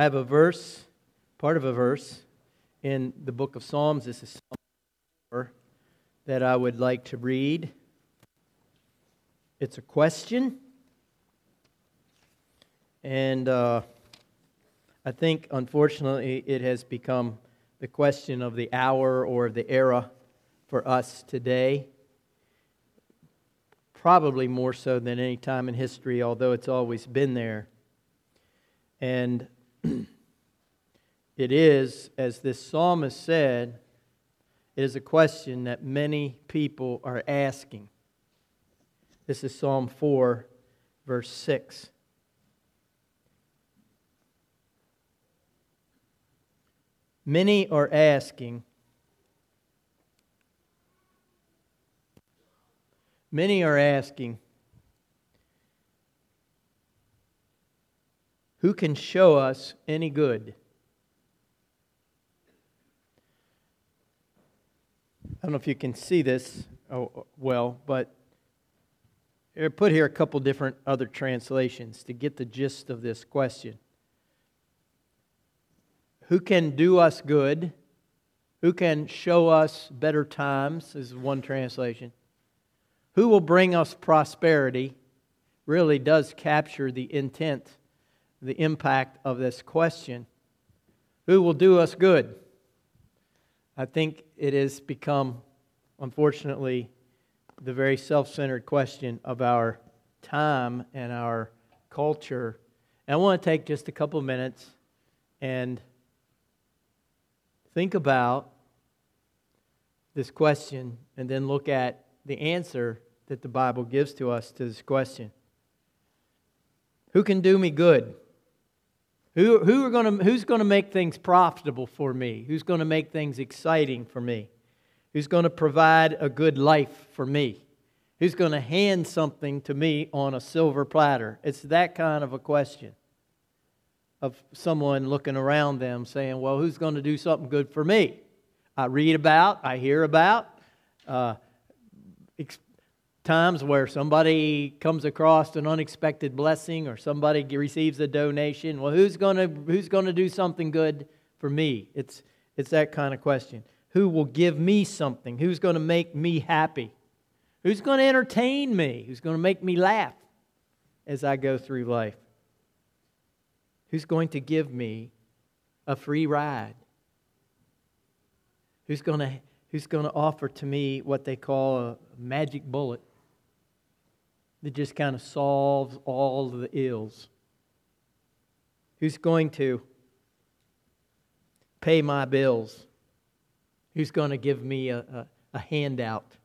I have a verse, part of a verse, in the book of Psalms. This is Psalm 4 that I would like to read. It's a question. And uh, I think, unfortunately, it has become the question of the hour or the era for us today. Probably more so than any time in history, although it's always been there. And it is, as this psalmist said, it is a question that many people are asking. This is Psalm 4, verse 6. Many are asking, many are asking, who can show us any good? I don't know if you can see this oh, well, but I put here a couple different other translations to get the gist of this question. Who can do us good? Who can show us better times, is one translation. Who will bring us prosperity really does capture the intent, the impact of this question. Who will do us good? I think it has become, unfortunately, the very self centered question of our time and our culture. And I want to take just a couple minutes and think about this question and then look at the answer that the Bible gives to us to this question. Who can do me good? Who, who are gonna, who's going to make things profitable for me? Who's going to make things exciting for me? Who's going to provide a good life for me? Who's going to hand something to me on a silver platter? It's that kind of a question of someone looking around them saying, Well, who's going to do something good for me? I read about, I hear about uh, times where somebody comes across an unexpected blessing or somebody receives a donation. Well, who's going to who's going to do something good for me? It's it's that kind of question. Who will give me something? Who's going to make me happy? Who's going to entertain me? Who's going to make me laugh as I go through life? Who's going to give me a free ride? Who's going to, who's going to offer to me what they call a magic bullet that just kind of solves all the ills? Who's going to pay my bills? Who's going to give me a, a, a handout?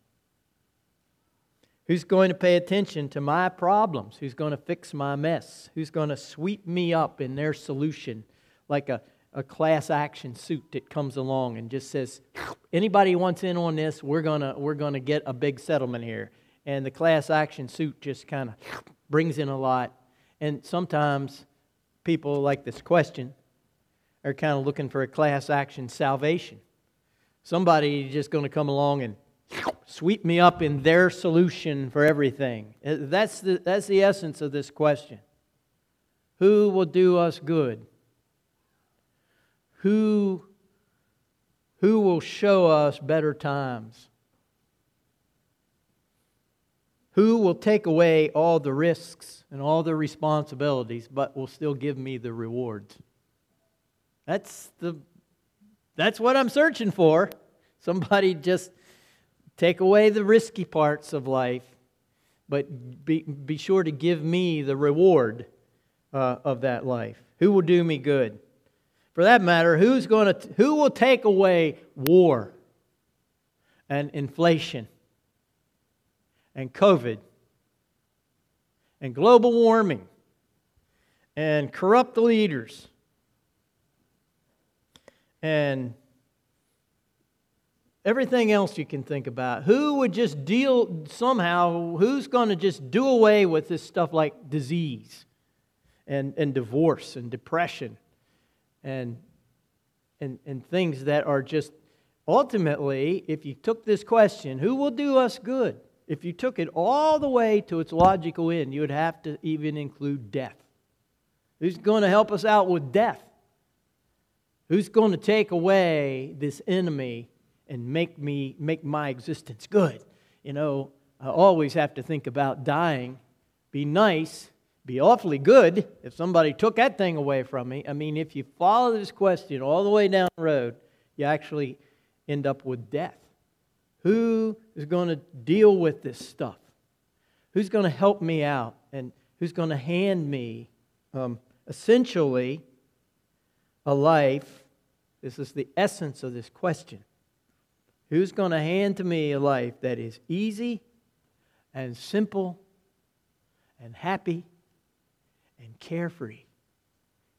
Who's going to pay attention to my problems? Who's going to fix my mess? Who's going to sweep me up in their solution like a, a class action suit that comes along and just says, anybody wants in on this, we're going to we're going to get a big settlement here. And the class action suit just kind of brings in a lot. And sometimes people like this question are kind of looking for a class action salvation. Somebody just going to come along and sweep me up in their solution for everything. Uh, that's the, that's the essence of this question. Who will do us good? Who, who will show us better times? Who will take away all the risks and all the responsibilities, but will still give me the rewards? That's, the, that's what I'm searching for. Somebody just Take away the risky parts of life, but be, be sure to give me the reward uh, of that life. Who will do me good? For that matter, who's going to, who will take away war and inflation and COVID and global warming and corrupt leaders and everything else you can think about. Who would just deal somehow, who's going to just do away with this stuff like disease and, and divorce and depression and, and, and things that are just ultimately, if you took this question, who will do us good? If you took it all the way to its logical end, you would have to even include death. Who's going to help us out with death? Who's going to take away this enemy and make me make my existence good? You know, I always have to think about dying. Be nice, be awfully good if somebody took that thing away from me. I mean, if you follow this question all the way down the road, you actually end up with death. Who is going to deal with this stuff? Who's going to help me out? And who's going to hand me um, essentially a life? This is the essence of this question. Who's going to hand to me a life that is easy and simple and happy and carefree?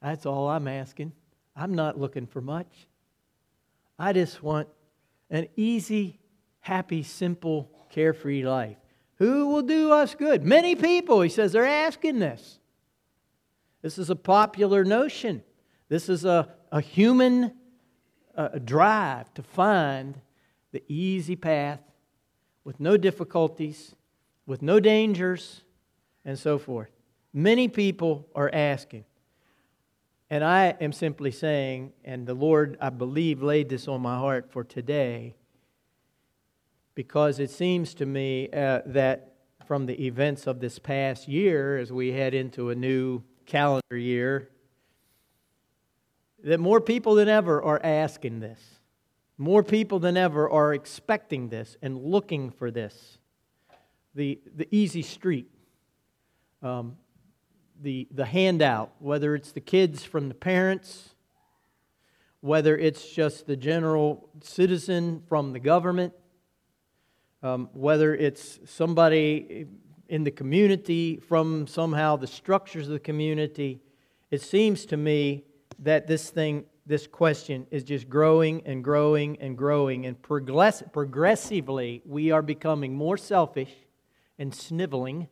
That's all I'm asking. I'm not looking for much. I just want an easy, happy, simple, carefree life. Who will do us good? Many people, he says, they're asking this. This is a popular notion. This is a, a human uh, drive to find the easy path with no difficulties, with no dangers, and so forth. Many people are asking. And I am simply saying, and the Lord, I believe, laid this on my heart for today, because it seems to me uh, that from the events of this past year, as we head into a new calendar year, that more people than ever are asking this. More people than ever are expecting this and looking for this. The, the easy street. Um, the, the handout, whether it's the kids from the parents, whether it's just the general citizen from the government, um, whether it's somebody in the community from somehow the structures of the community, it seems to me that this thing, this question is just growing and growing and growing. And progress- progressively, we are becoming more selfish and sniveling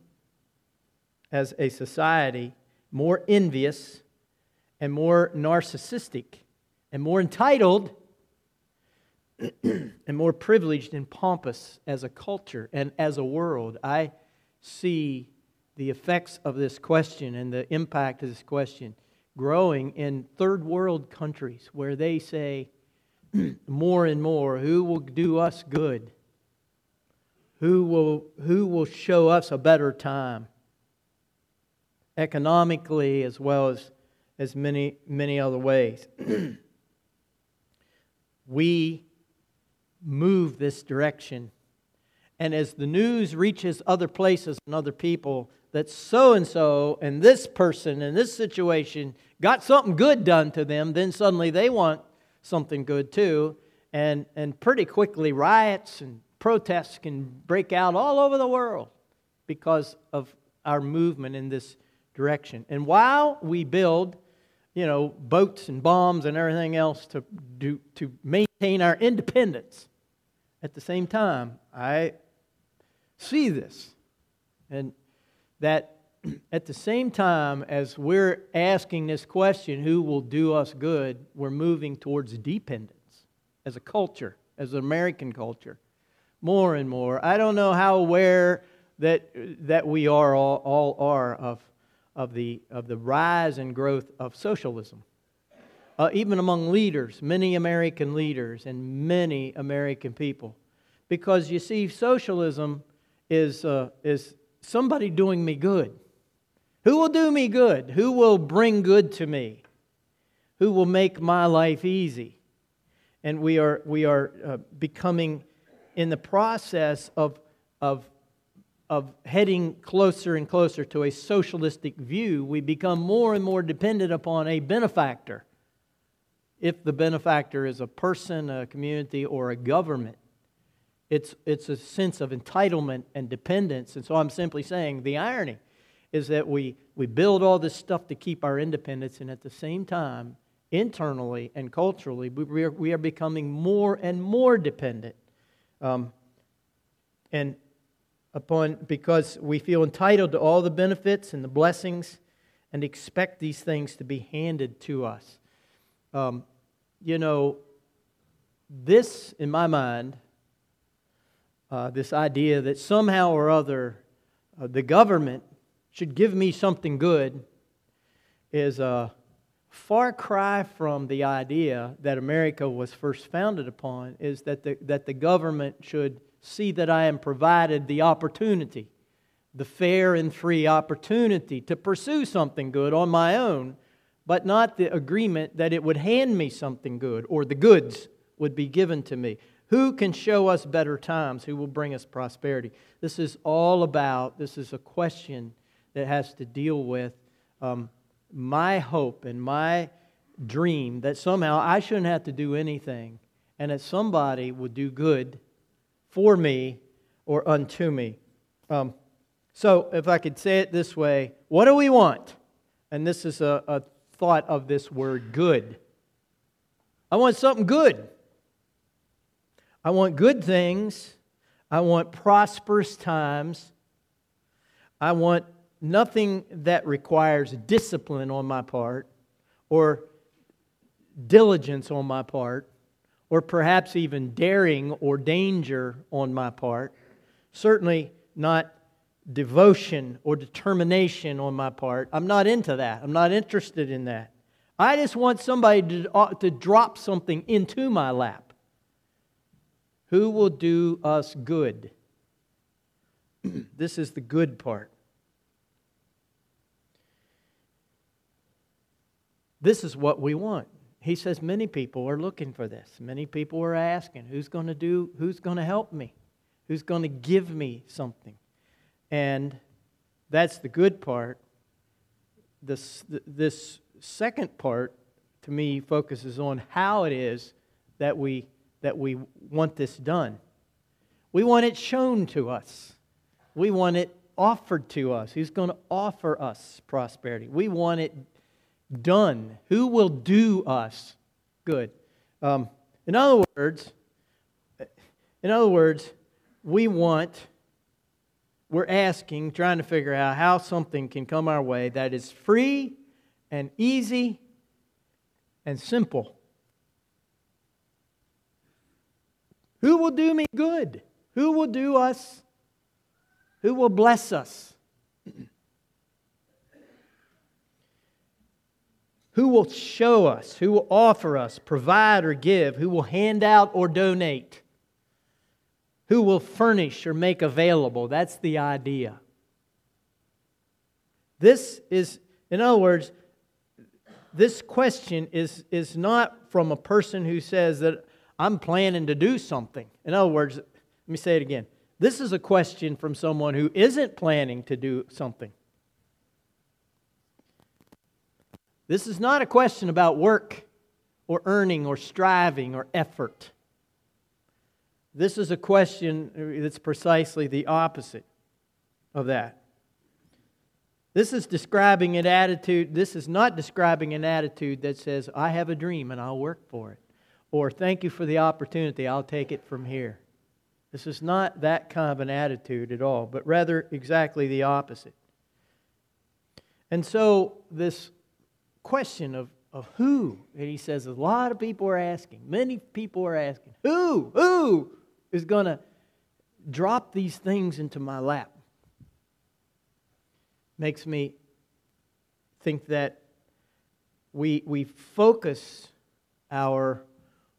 as a society more envious and more narcissistic and more entitled and more privileged and pompous as a culture and as a world. I see the effects of this question and the impact of this question growing in third world countries where they say more and more who will do us good? Who will, who will show us a better time? economically as well as, as many, many other ways. we move this direction. And as the news reaches other places and other people, that so and so and this person in this situation got something good done to them, then suddenly they want something good too. And, and pretty quickly, riots and protests can break out all over the world because of our movement in this direction. And while we build, you know, boats and bombs and everything else to, do, to maintain our independence, at the same time, I see this. And that at the same time as we're asking this question, who will do us good, we're moving towards dependence as a culture, as an American culture, more and more. I don't know how aware that, that we are all, all are of of the, of the rise and growth of socialism. Uh, even among leaders, many American leaders and many American people. Because you see, socialism is, uh, is somebody doing me good. Who will do me good? Who will bring good to me? Who will make my life easy? And we are, we are uh, becoming in the process of, of of heading closer and closer to a socialistic view, we become more and more dependent upon a benefactor. If the benefactor is a person, a community, or a government, it's, it's a sense of entitlement and dependence. And so I'm simply saying the irony is that we, we build all this stuff to keep our independence, and at the same time, internally and culturally, we are, we are becoming more and more dependent. Um, and upon because we feel entitled to all the benefits and the blessings and expect these things to be handed to us. Um, you know, this, in my mind, uh, this idea that somehow or other uh, the government should give me something good is a far cry from the idea that America was first founded upon is that the, that the government should see that I am provided the opportunity, the fair and free opportunity to pursue something good on my own, but not the agreement that it would hand me something good or the goods would be given to me. Who can show us better times? Who will bring us prosperity? This is all about, this is a question that has to deal with um, my hope and my dream that somehow I shouldn't have to do anything and that somebody would do good for me or unto me. Um, so, if I could say it this way, what do we want? And this is a, a thought of this word good. I want something good. I want good things. I want prosperous times. I want nothing that requires discipline on my part or diligence on my part or perhaps even daring or danger on my part. Certainly not devotion or determination on my part. I'm not into that. I'm not interested in that. I just want somebody to, uh, to drop something into my lap. Who will do us good? this is the good part. This is what we want. He says many people are looking for this. Many people are asking, who's going to do who's going to help me? Who's going to give me something? And that's the good part. This this second part to me focuses on how it is that we that we want this done. We want it shown to us. We want it offered to us. Who's going to offer us prosperity? We want it done? Who will do us good? Um, in other words, in other words, we want, we're asking, trying to figure out how something can come our way that is free and easy and simple. Who will do me good? Who will do us? Who will bless us? Who will show us? Who will offer us, provide or give? Who will hand out or donate? Who will furnish or make available? That's the idea. This is, in other words, this question is, is not from a person who says that I'm planning to do something. In other words, let me say it again. This is a question from someone who isn't planning to do something. This is not a question about work or earning or striving or effort. This is a question uh, that's precisely the opposite of that. This is describing an attitude, this is not describing an attitude that says, I have a dream and I'll work for it. Or thank you for the opportunity, I'll take it from here. This is not that kind of an attitude at all, but rather exactly the opposite. And so, this question of, of who. And he says a lot of people are asking, many people are asking, who, who is going to drop these things into my lap? Makes me think that we, we focus our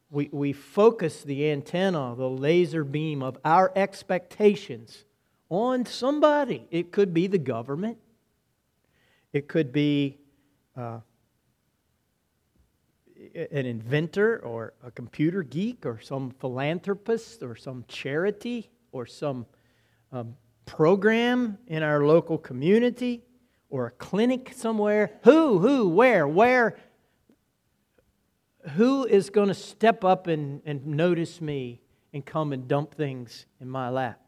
we, we focus the antenna, the laser beam of our expectations on somebody. It could be the government. It could be uh, an inventor or a computer geek or some philanthropist or some charity or some um, program in our local community or a clinic somewhere. Who, who, where, where? Who is going to step up and, and notice me and come and dump things in my lap?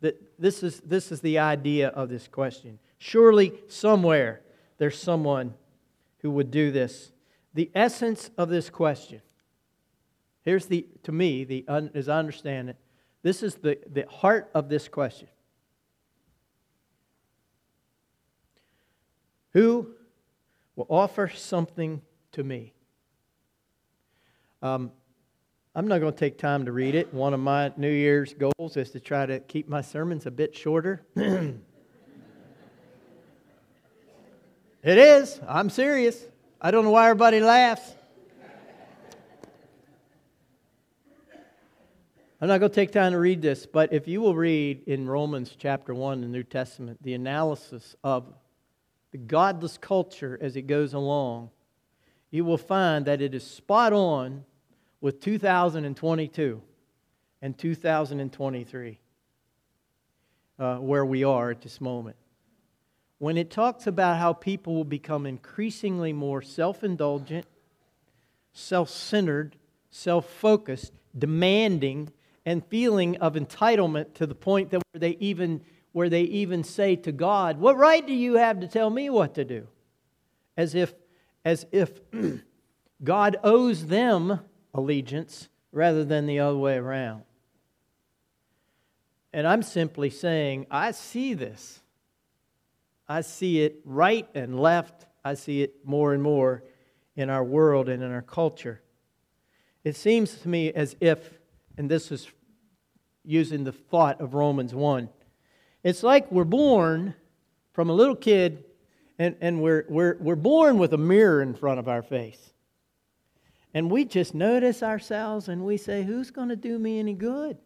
That this is, this is the idea of this question. Surely, somewhere, there's someone who would do this the essence of this question. Here's the, to me, the, as I understand it, this is the, the heart of this question. Who will offer something to me? Um, I'm not going to take time to read it. One of my New Year's goals is to try to keep my sermons a bit shorter. it is. I'm serious. I don't know why everybody laughs. I'm not going to take time to read this, but if you will read in Romans chapter 1 the New Testament the analysis of the godless culture as it goes along, you will find that it is spot on with 2022 and 2023, uh, where we are at this moment. When it talks about how people will become increasingly more self indulgent, self centered, self focused, demanding, and feeling of entitlement to the point that where they even where they even say to God, "What right do you have to tell me what to do?" As if as if God owes them allegiance rather than the other way around. And I'm simply saying, I see this. I see it right and left. I see it more and more in our world and in our culture. It seems to me as if, and this is using the thought of Romans 1, it's like we're born from a little kid and, and we're, we're, we're born with a mirror in front of our face. And we just notice ourselves and we say, Who's going to do me any good?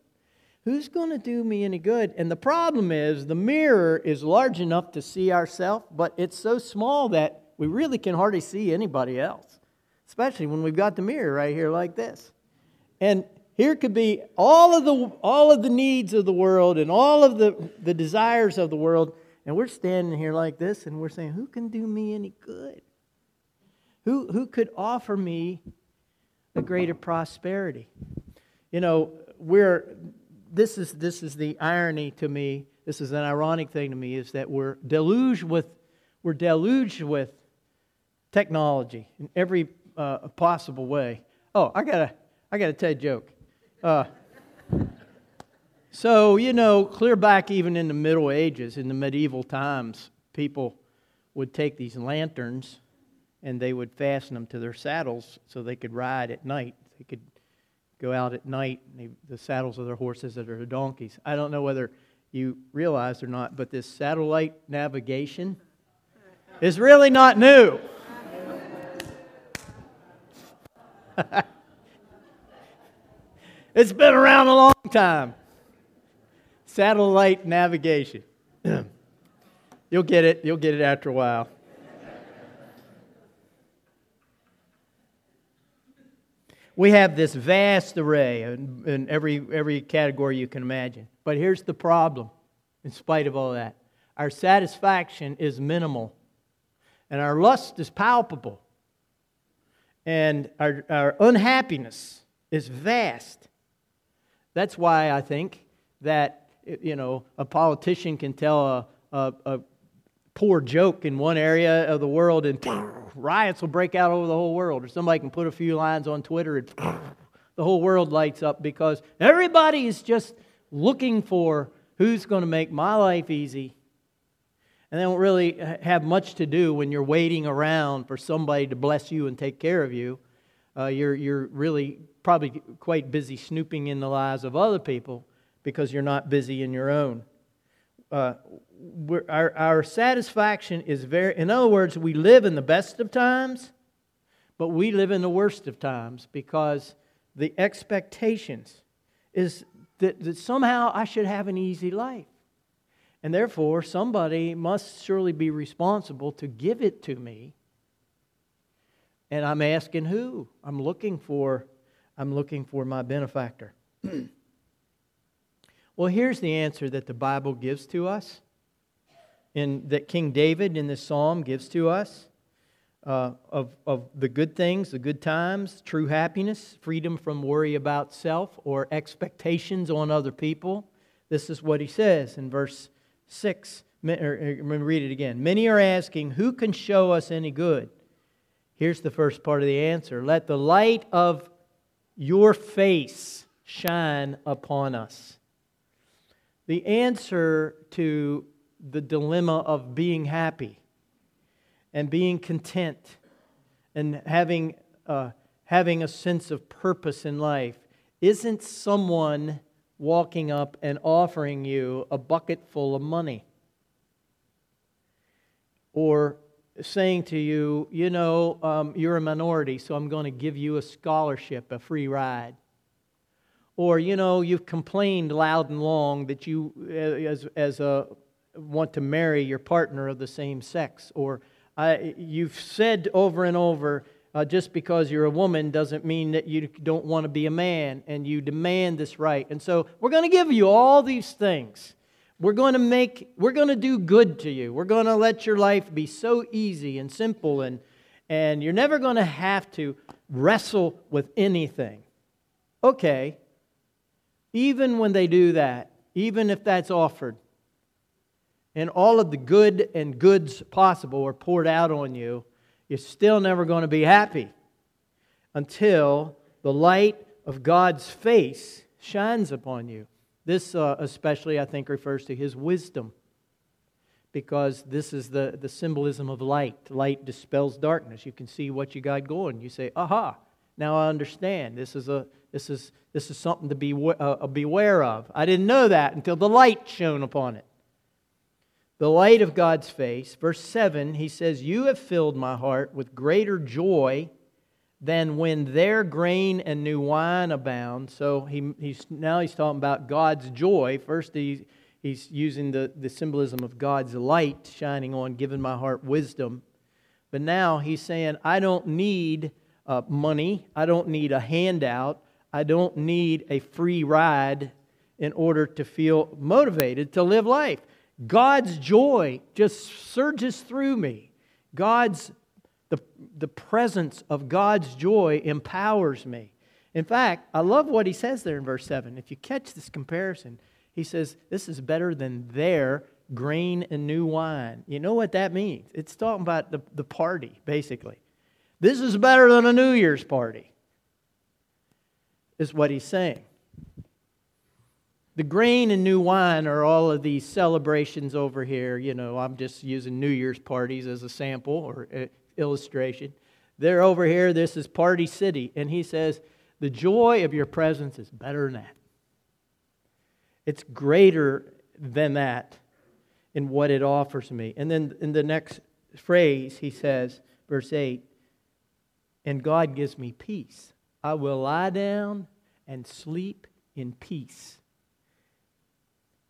Who's going to do me any good? And the problem is, the mirror is large enough to see ourselves, but it's so small that we really can hardly see anybody else, especially when we've got the mirror right here like this. And here could be all of the, all of the needs of the world and all of the, the desires of the world and we're standing here like this and we're saying, Who can do me any good? Who, who could offer me a greater prosperity? You know, we're, this, is, this is the irony to me. This is an ironic thing to me is that we're deluged with, we're deluged with technology in every uh, possible way. Oh, I gotta, I gotta tell you a joke. Uh, so, you know, clear back even in the Middle Ages, in the medieval times, people would take these lanterns and they would fasten them to their saddles so they could ride at night. They could go out at night, the saddles of their horses that are their donkeys. I don't know whether you realize or not, but this satellite navigation is really not new. it's been around a long time satellite navigation. You'll get it. You'll get it after a while. We have this vast array in, in, every, every category you can imagine. But here's the problem, in spite of all that our satisfaction is minimal, and our lust is palpable, and our, our unhappiness is vast. That's why I think that you know, a politician can tell a, a, a poor joke in one area of the world and riots will break out over the whole world. Or somebody can put a few lines on Twitter and the whole world lights up because everybody is just looking for who's going to make my life easy. And they don't really have much to do when you're waiting around for somebody to bless you and take care of you. Uh, you're, you're really probably quite busy snooping in the lives of other people because you're not busy in your own. Uh, our, our satisfaction is very, in other words, we live in the best of times, but we live in the worst of times because the expectations is that, that somehow I should have an easy life. And therefore, somebody must surely be responsible to give it to me. And I'm asking who? I'm looking for I'm looking for my benefactor. Well, here's the answer that the Bible gives to us, and that King David in this psalm gives to us uh, of, of the good things, the good times, true happiness, freedom from worry about self or expectations on other people. This is what he says in verse 6. Let me read it again. Many are asking, Who can show us any good? Here's the first part of the answer Let the light of your face shine upon us. The answer to the dilemma of being happy and being content and having, uh, having a sense of purpose in life isn't someone walking up and offering you a bucket full of money. Or saying to you, you know, um, you're a minority, so I'm going to give you a scholarship, a free ride. Or, you know, you've complained loud and long that you, as, as a, want to marry your partner of the same sex. Or you've said over and over, uh, just because you're a woman doesn't mean that you don't want to be a man and you demand this right. And so we're going to give you all these things. We're going to make, we're going to do good to you. We're going to let your life be so easy and simple, and, and you're never going to have to wrestle with anything. Okay, even when they do that, even if that's offered, and all of the good and goods possible are poured out on you, you're still never going to be happy until the light of God's face shines upon you. This, uh, especially, I think, refers to his wisdom because this is the, the symbolism of light. Light dispels darkness. You can see what you got going. You say, aha, now I understand. This is, a, this is, this is something to be uh, beware of. I didn't know that until the light shone upon it. The light of God's face. Verse 7, he says, You have filled my heart with greater joy than when their grain and new wine abound. So he, he's, now he's talking about God's joy. First, he, he's using the, the symbolism of God's light shining on, giving my heart wisdom. But now he's saying, I don't need uh, money, I don't need a handout, I don't need a free ride in order to feel motivated to live life. God's joy just surges through me. God's the, the presence of God's joy empowers me. In fact, I love what he says there in verse 7. If you catch this comparison, he says, This is better than their grain and new wine. You know what that means? It's talking about the, the party, basically. This is better than a New Year's party, is what he's saying. The grain and new wine are all of these celebrations over here. You know, I'm just using New Year's parties as a sample or uh, illustration. They're over here. This is Party City. And he says, The joy of your presence is better than that. It's greater than that in what it offers me. And then in the next phrase, he says, verse 8, and God gives me peace. I will lie down and sleep in peace.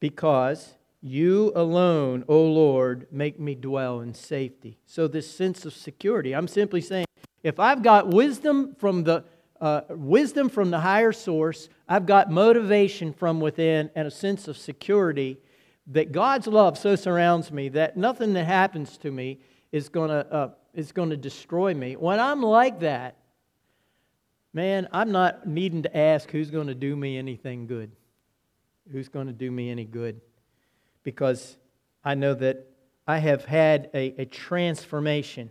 Because you alone, O Lord, make me dwell in safety. So, this sense of security, I'm simply saying, if I've got wisdom from the uh, wisdom from the higher source, I've got motivation from within, and a sense of security that God's love so surrounds me that nothing that happens to me is going to uh, is going to destroy me. When I'm like that, man, I'm not needing to ask who's going to do me anything good. Who's going to do me any good? because I know that I have had a, a transformation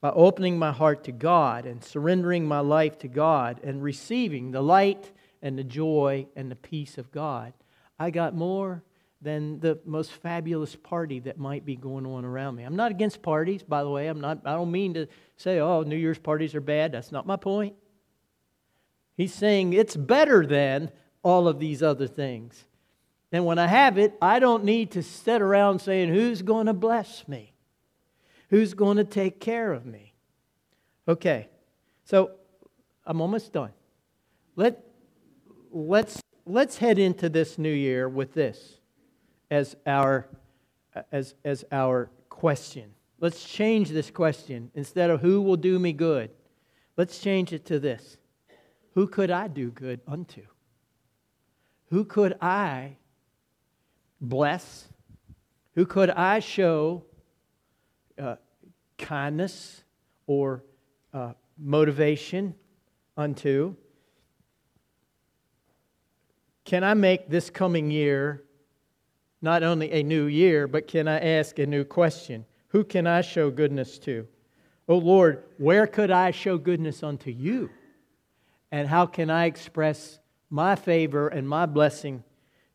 by opening my heart to God and surrendering my life to God and receiving the light and the joy and the peace of God. I got more than the most fabulous party that might be going on around me. I'm not against parties, by the way. I'm not I don't mean to say, "Oh, New Year's parties are bad." That's not my point. He's saying it's better than all of these other things. And when I have it, I don't need to sit around saying, Who's going to bless me? Who's going to take care of me? Okay, so I'm almost done. Let, let's, let's head into this new year with this as our, as, as our question. Let's change this question. Instead of who will do me good, let's change it to this Who could I do good unto? Who could I bless? Who could I show uh, kindness or uh, motivation unto? Can I make this coming year not only a new year, but can I ask a new question? Who can I show goodness to? Oh Lord, where could I show goodness unto you? And how can I express my favor and my blessing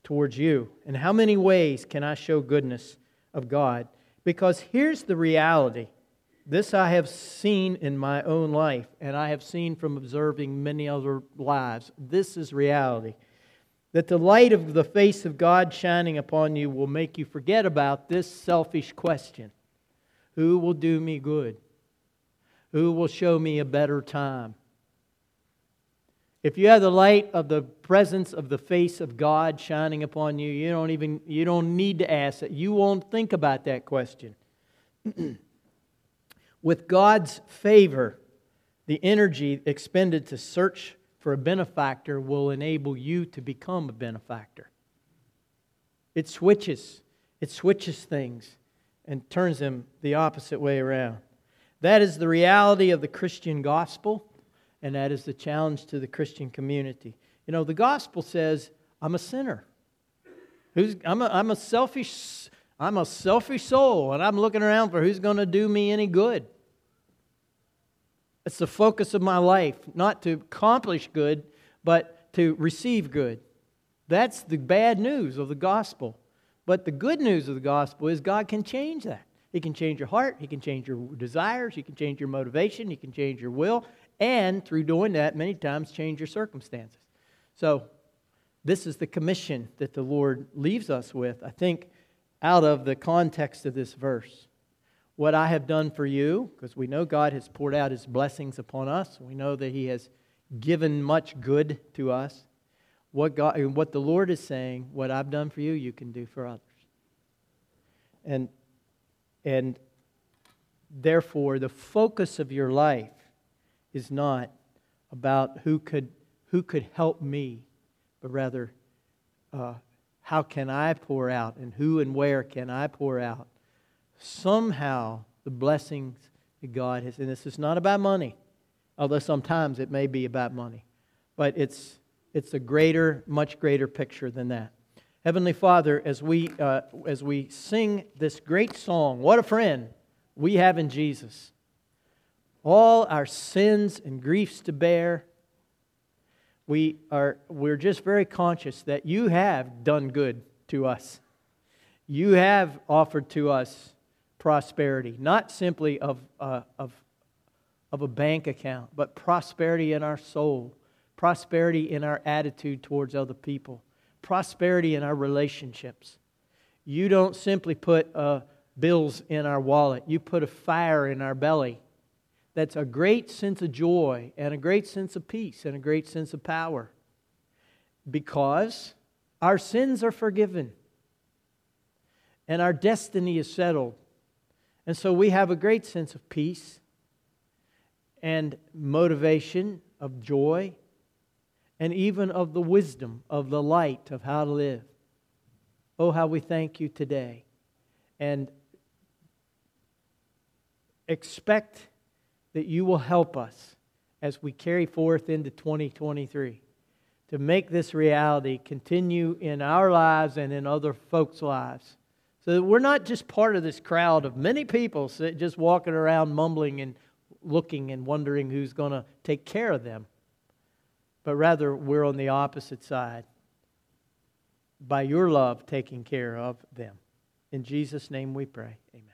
towards you. And how many ways can I show goodness of God? Because here's the reality. This I have seen in my own life, and I have seen from observing many other lives. This is reality. That the light of the face of God shining upon you will make you forget about this selfish question Who will do me good? Who will show me a better time? If you have the light of the presence of the face of God shining upon you, you don't even you don't need to ask it. You won't think about that question. With God's favor, the energy expended to search for a benefactor will enable you to become a benefactor. It switches. It switches things and turns them the opposite way around. That is the reality of the Christian gospel, and that is the challenge to the Christian community. You know, the gospel says, I'm a sinner. Who's, I'm, a, I'm a selfish I'm a selfish soul, and I'm looking around for who's going to do me any good. It's the focus of my life, not to accomplish good, but to receive good. That's the bad news of the gospel. But the good news of the gospel is God can change that. He can change your heart, He can change your desires, He can change your motivation, He can change your will, and through doing that, many times change your circumstances. So, this is the commission that the Lord leaves us with, I think, out of the context of this verse. What I have done for you, because we know God has poured out His blessings upon us, we know that He has given much good to us. What, God, what the Lord is saying, what I've done for you, you can do for others. And, and therefore, the focus of your life is not about who could, who could help me, but rather, uh, how can I pour out and who and where can I pour out? Somehow, the blessings that God has, and this is not about money, although sometimes it may be about money, but it's it's a greater, much greater picture than that. Heavenly Father, as we, uh, as we sing this great song, What a Friend We Have in Jesus, all our sins and griefs to bear, we are, we're just very conscious that you have done good to us. You have offered to us prosperity, not simply of, uh, of, of a bank account, but prosperity in our soul prosperity in our attitude towards other people, prosperity in our relationships. You don't simply put uh, bills in our wallet, you put a fire in our belly. That's a great sense of joy and a great sense of peace and a great sense of power because our sins are forgiven and our destiny is settled. And so we have a great sense of peace and motivation, of joy, and even of the wisdom of the light of how to live. Oh, how we thank you today. And expect that you will help us as we carry forth into 2023 to make this reality continue in our lives and in other folks' lives. So that we're not just part of this crowd of many people just walking around mumbling and looking and wondering who's going to take care of them but rather we're on the opposite side by your love taking care of them. In Jesus' name we pray. Amen.